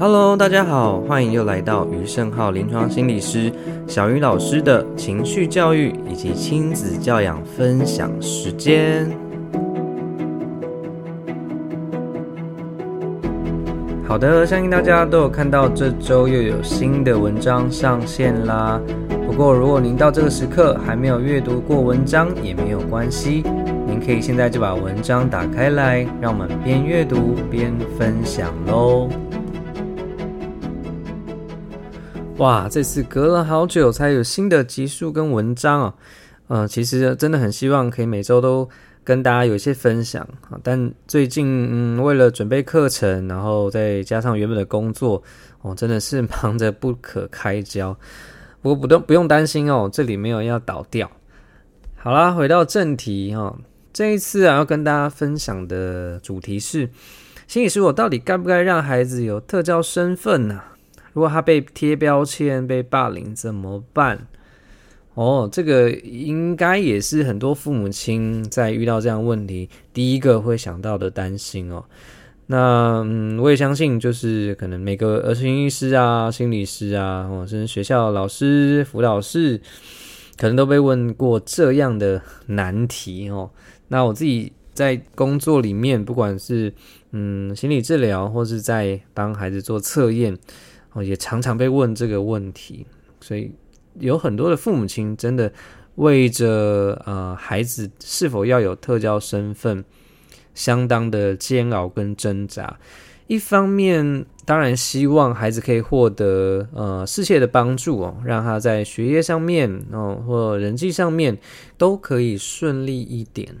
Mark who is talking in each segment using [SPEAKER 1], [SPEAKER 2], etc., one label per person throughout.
[SPEAKER 1] Hello，大家好，欢迎又来到余胜浩临床心理师小余老师的情绪教育以及亲子教养分享时间。好的，相信大家都有看到这周又有新的文章上线啦。不过，如果您到这个时刻还没有阅读过文章，也没有关系，您可以现在就把文章打开来，让我们边阅读边分享喽。哇，这次隔了好久才有新的集数跟文章哦。呃，其实真的很希望可以每周都跟大家有一些分享啊。但最近嗯，为了准备课程，然后再加上原本的工作，哦，真的是忙得不可开交。不过不用不用担心哦，这里没有要倒掉。好啦，回到正题哈，这一次啊要跟大家分享的主题是：心理师，我到底该不该让孩子有特教身份呢？如果他被贴标签、被霸凌怎么办？哦，这个应该也是很多父母亲在遇到这样问题第一个会想到的担心哦。那嗯，我也相信，就是可能每个儿童医师啊、心理师啊，或者是学校老师、辅导室，可能都被问过这样的难题哦。那我自己在工作里面，不管是嗯心理治疗，或是在帮孩子做测验。哦，也常常被问这个问题，所以有很多的父母亲真的为着呃孩子是否要有特教身份，相当的煎熬跟挣扎。一方面，当然希望孩子可以获得呃适切的帮助哦，让他在学业上面哦或人际上面都可以顺利一点。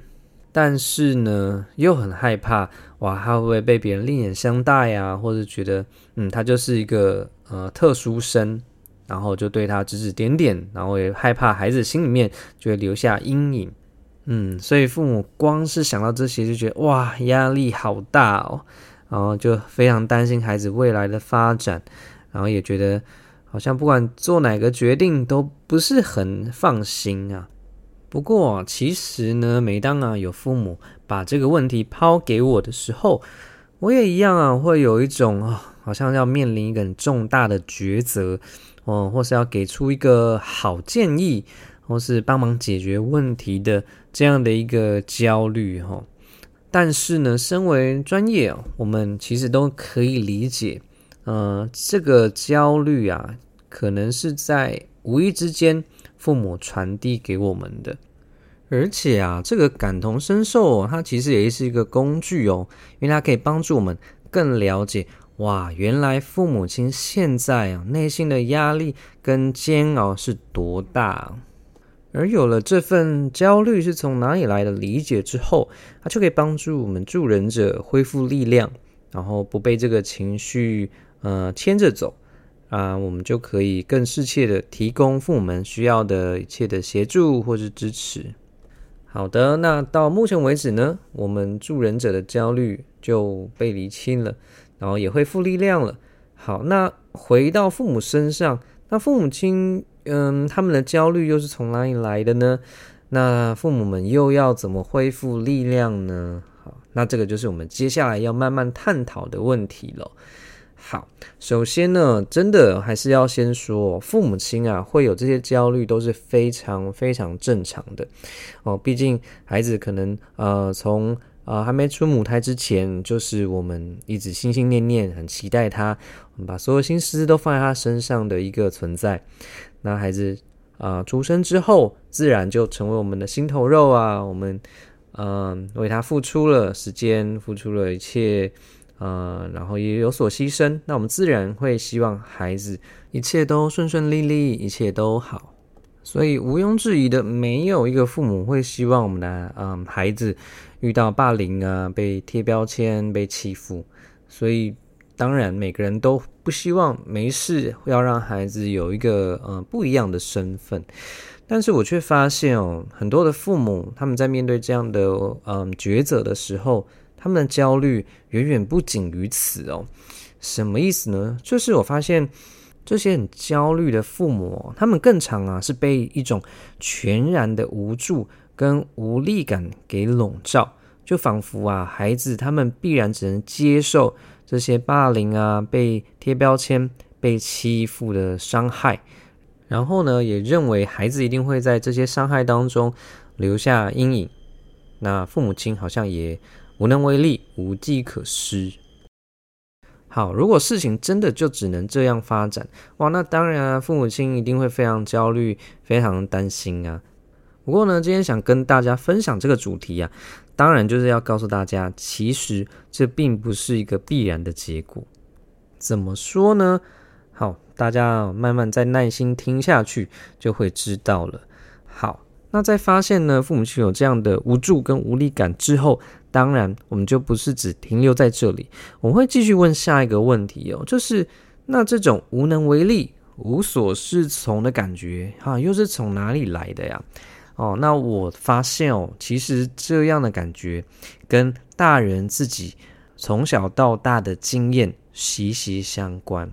[SPEAKER 1] 但是呢，又很害怕，哇，他会不会被别人另眼相待呀？或者觉得，嗯，他就是一个呃特殊生，然后就对他指指点点，然后也害怕孩子心里面就会留下阴影，嗯，所以父母光是想到这些就觉得哇，压力好大哦，然后就非常担心孩子未来的发展，然后也觉得好像不管做哪个决定都不是很放心啊。不过，其实呢，每当啊有父母把这个问题抛给我的时候，我也一样啊，会有一种啊，好像要面临一个很重大的抉择，哦，或是要给出一个好建议，或是帮忙解决问题的这样的一个焦虑哈。但是呢，身为专业，我们其实都可以理解，呃，这个焦虑啊，可能是在无意之间。父母传递给我们的，而且啊，这个感同身受，它其实也是一个工具哦，因为它可以帮助我们更了解，哇，原来父母亲现在啊内心的压力跟煎熬是多大，而有了这份焦虑是从哪里来的理解之后，它就可以帮助我们助人者恢复力量，然后不被这个情绪呃牵着走。啊，我们就可以更适切的提供父母们需要的一切的协助或是支持。好的，那到目前为止呢，我们助人者的焦虑就被厘清了，然后也恢复力量了。好，那回到父母身上，那父母亲，嗯，他们的焦虑又是从哪里来的呢？那父母们又要怎么恢复力量呢？好，那这个就是我们接下来要慢慢探讨的问题了。好，首先呢，真的还是要先说，父母亲啊会有这些焦虑都是非常非常正常的哦。毕竟孩子可能呃从呃还没出母胎之前，就是我们一直心心念念很期待他，我们把所有心思都放在他身上的一个存在。那孩子啊、出生之后，自然就成为我们的心头肉啊，我们嗯、为他付出了时间，付出了一切。呃，然后也有所牺牲，那我们自然会希望孩子一切都顺顺利利，一切都好。所以毋庸置疑的，没有一个父母会希望我们的嗯、孩子遇到霸凌啊，被贴标签，被欺负。所以当然每个人都不希望没事要让孩子有一个嗯不一样的身份。但是我却发现哦，很多的父母他们在面对这样的嗯、抉择的时候。他们的焦虑远远不仅于此哦，什么意思呢？就是我发现这些很焦虑的父母，他们更常啊是被一种全然的无助跟无力感给笼罩，就仿佛啊孩子他们必然只能接受这些霸凌啊、被贴标签、被欺负的伤害，然后呢，也认为孩子一定会在这些伤害当中留下阴影。那父母亲好像也无能为力、无计可施。好，如果事情真的就只能这样发展，哇，那当然啊，父母亲一定会非常焦虑、非常担心啊。不过呢，今天想跟大家分享这个主题啊，当然就是要告诉大家，其实这并不是一个必然的结果。怎么说呢？好，大家慢慢再耐心听下去，就会知道了。好。那在发现呢，父母亲有这样的无助跟无力感之后，当然我们就不是只停留在这里，我们会继续问下一个问题哦，就是那这种无能为力、无所适从的感觉，哈，又是从哪里来的呀？哦，那我发现哦，其实这样的感觉跟大人自己从小到大的经验息息相关。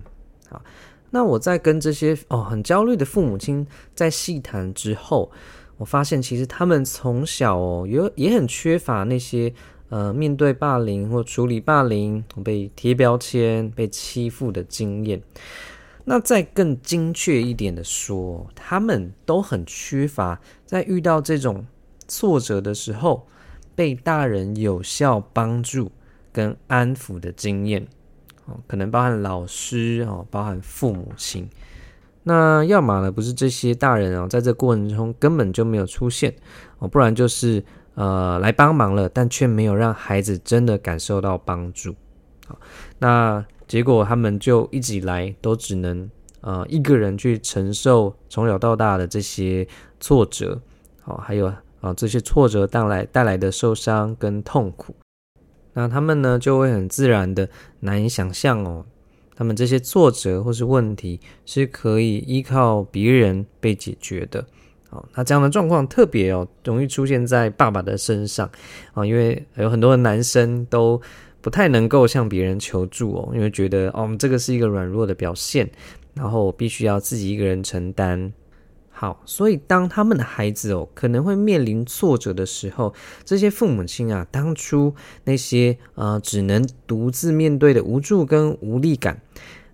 [SPEAKER 1] 好，那我在跟这些哦很焦虑的父母亲在细谈之后。我发现，其实他们从小哦，有也很缺乏那些呃，面对霸凌或处理霸凌、被贴标签、被欺负的经验。那再更精确一点的说，他们都很缺乏在遇到这种挫折的时候，被大人有效帮助跟安抚的经验。哦，可能包含老师哦，包含父母亲。那要么呢，不是这些大人哦，在这过程中根本就没有出现哦，不然就是呃来帮忙了，但却没有让孩子真的感受到帮助。好，那结果他们就一直以来都只能呃一个人去承受从小到大的这些挫折，好，还有啊这些挫折带来带来的受伤跟痛苦，那他们呢就会很自然的难以想象哦。他们这些挫折或是问题是可以依靠别人被解决的，好，那这样的状况特别哦，容易出现在爸爸的身上啊，因为有很多的男生都不太能够向别人求助哦，因为觉得哦，这个是一个软弱的表现，然后我必须要自己一个人承担。好，所以当他们的孩子哦可能会面临挫折的时候，这些父母亲啊，当初那些呃只能独自面对的无助跟无力感，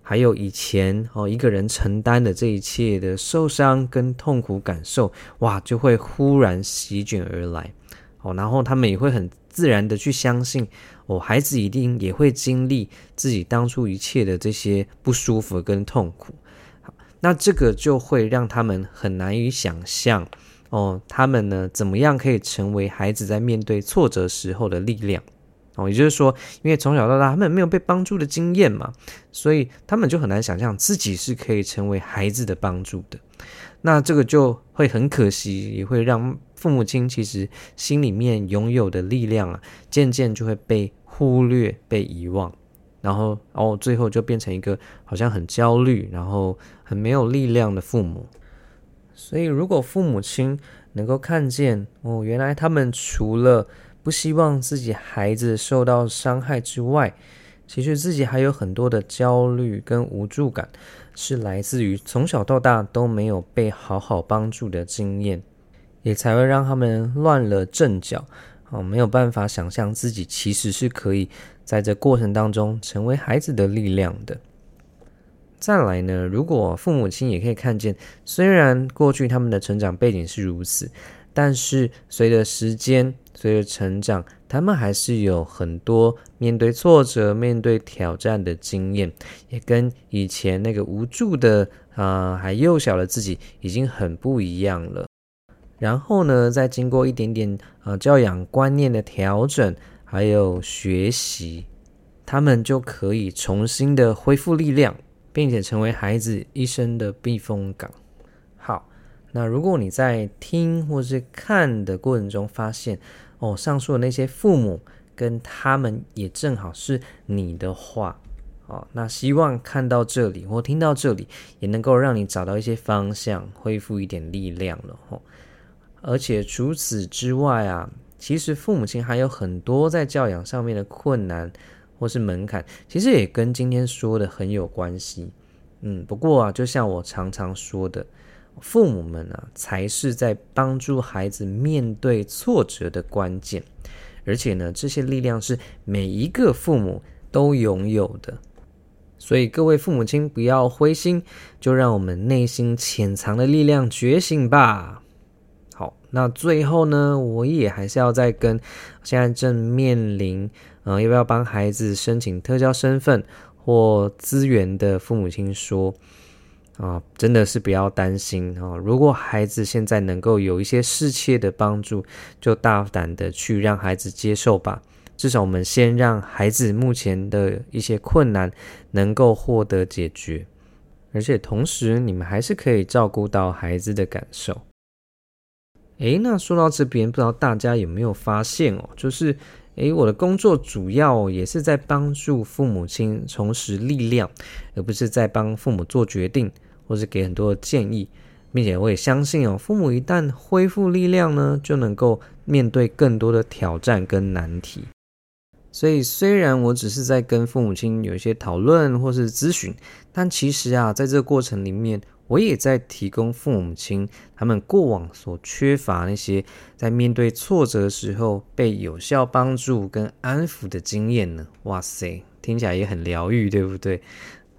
[SPEAKER 1] 还有以前哦一个人承担的这一切的受伤跟痛苦感受，哇，就会忽然席卷而来。哦，然后他们也会很自然的去相信，哦，孩子一定也会经历自己当初一切的这些不舒服跟痛苦。那这个就会让他们很难以想象，哦，他们呢怎么样可以成为孩子在面对挫折时候的力量？哦，也就是说，因为从小到大他们没有被帮助的经验嘛，所以他们就很难想象自己是可以成为孩子的帮助的。那这个就会很可惜，也会让父母亲其实心里面拥有的力量啊，渐渐就会被忽略、被遗忘。然后，哦，最后就变成一个好像很焦虑，然后很没有力量的父母。所以，如果父母亲能够看见，哦，原来他们除了不希望自己孩子受到伤害之外，其实自己还有很多的焦虑跟无助感，是来自于从小到大都没有被好好帮助的经验，也才会让他们乱了阵脚。哦，没有办法想象自己其实是可以在这过程当中成为孩子的力量的。再来呢，如果父母亲也可以看见，虽然过去他们的成长背景是如此，但是随着时间，随着成长，他们还是有很多面对挫折、面对挑战的经验，也跟以前那个无助的啊、呃、还幼小的自己已经很不一样了。然后呢，再经过一点点呃教养观念的调整，还有学习，他们就可以重新的恢复力量，并且成为孩子一生的避风港。好，那如果你在听或是看的过程中发现，哦，上述的那些父母跟他们也正好是你的话，哦，那希望看到这里或听到这里，也能够让你找到一些方向，恢复一点力量了，哦。而且除此之外啊，其实父母亲还有很多在教养上面的困难或是门槛，其实也跟今天说的很有关系。嗯，不过啊，就像我常常说的，父母们啊，才是在帮助孩子面对挫折的关键。而且呢，这些力量是每一个父母都拥有的。所以各位父母亲不要灰心，就让我们内心潜藏的力量觉醒吧。那最后呢，我也还是要再跟现在正面临，嗯、要不要帮孩子申请特教身份或资源的父母亲说。啊，真的是不要担心啊！如果孩子现在能够有一些适切的帮助，就大胆的去让孩子接受吧。至少我们先让孩子目前的一些困难能够获得解决，而且同时你们还是可以照顾到孩子的感受。诶，那说到这边，不知道大家有没有发现哦？就是。诶，我的工作主要也是在帮助父母亲重拾力量，而不是在帮父母做决定，或是给很多的建议，并且我也相信哦，父母一旦恢复力量呢，就能够面对更多的挑战跟难题。所以，虽然我只是在跟父母亲有一些讨论或是咨询，但其实啊，在这个过程里面，我也在提供父母亲他们过往所缺乏那些在面对挫折的时候被有效帮助跟安抚的经验呢。哇塞，听起来也很疗愈，对不对？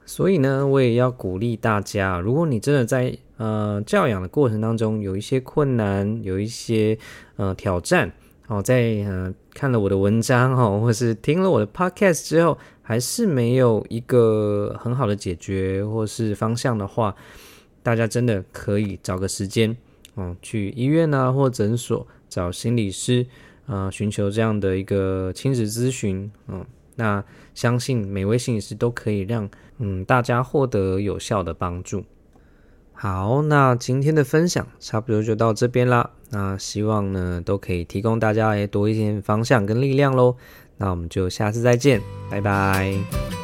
[SPEAKER 1] 所以呢，我也要鼓励大家，如果你真的在呃教养的过程当中有一些困难，有一些呃挑战。哦，在呃看了我的文章哈，或是听了我的 podcast 之后，还是没有一个很好的解决或是方向的话，大家真的可以找个时间，哦，去医院啊或诊所找心理师啊，寻求这样的一个亲子咨询，嗯，那相信每位心理师都可以让嗯大家获得有效的帮助。好，那今天的分享差不多就到这边啦。那希望呢，都可以提供大家多一点方向跟力量喽。那我们就下次再见，拜拜。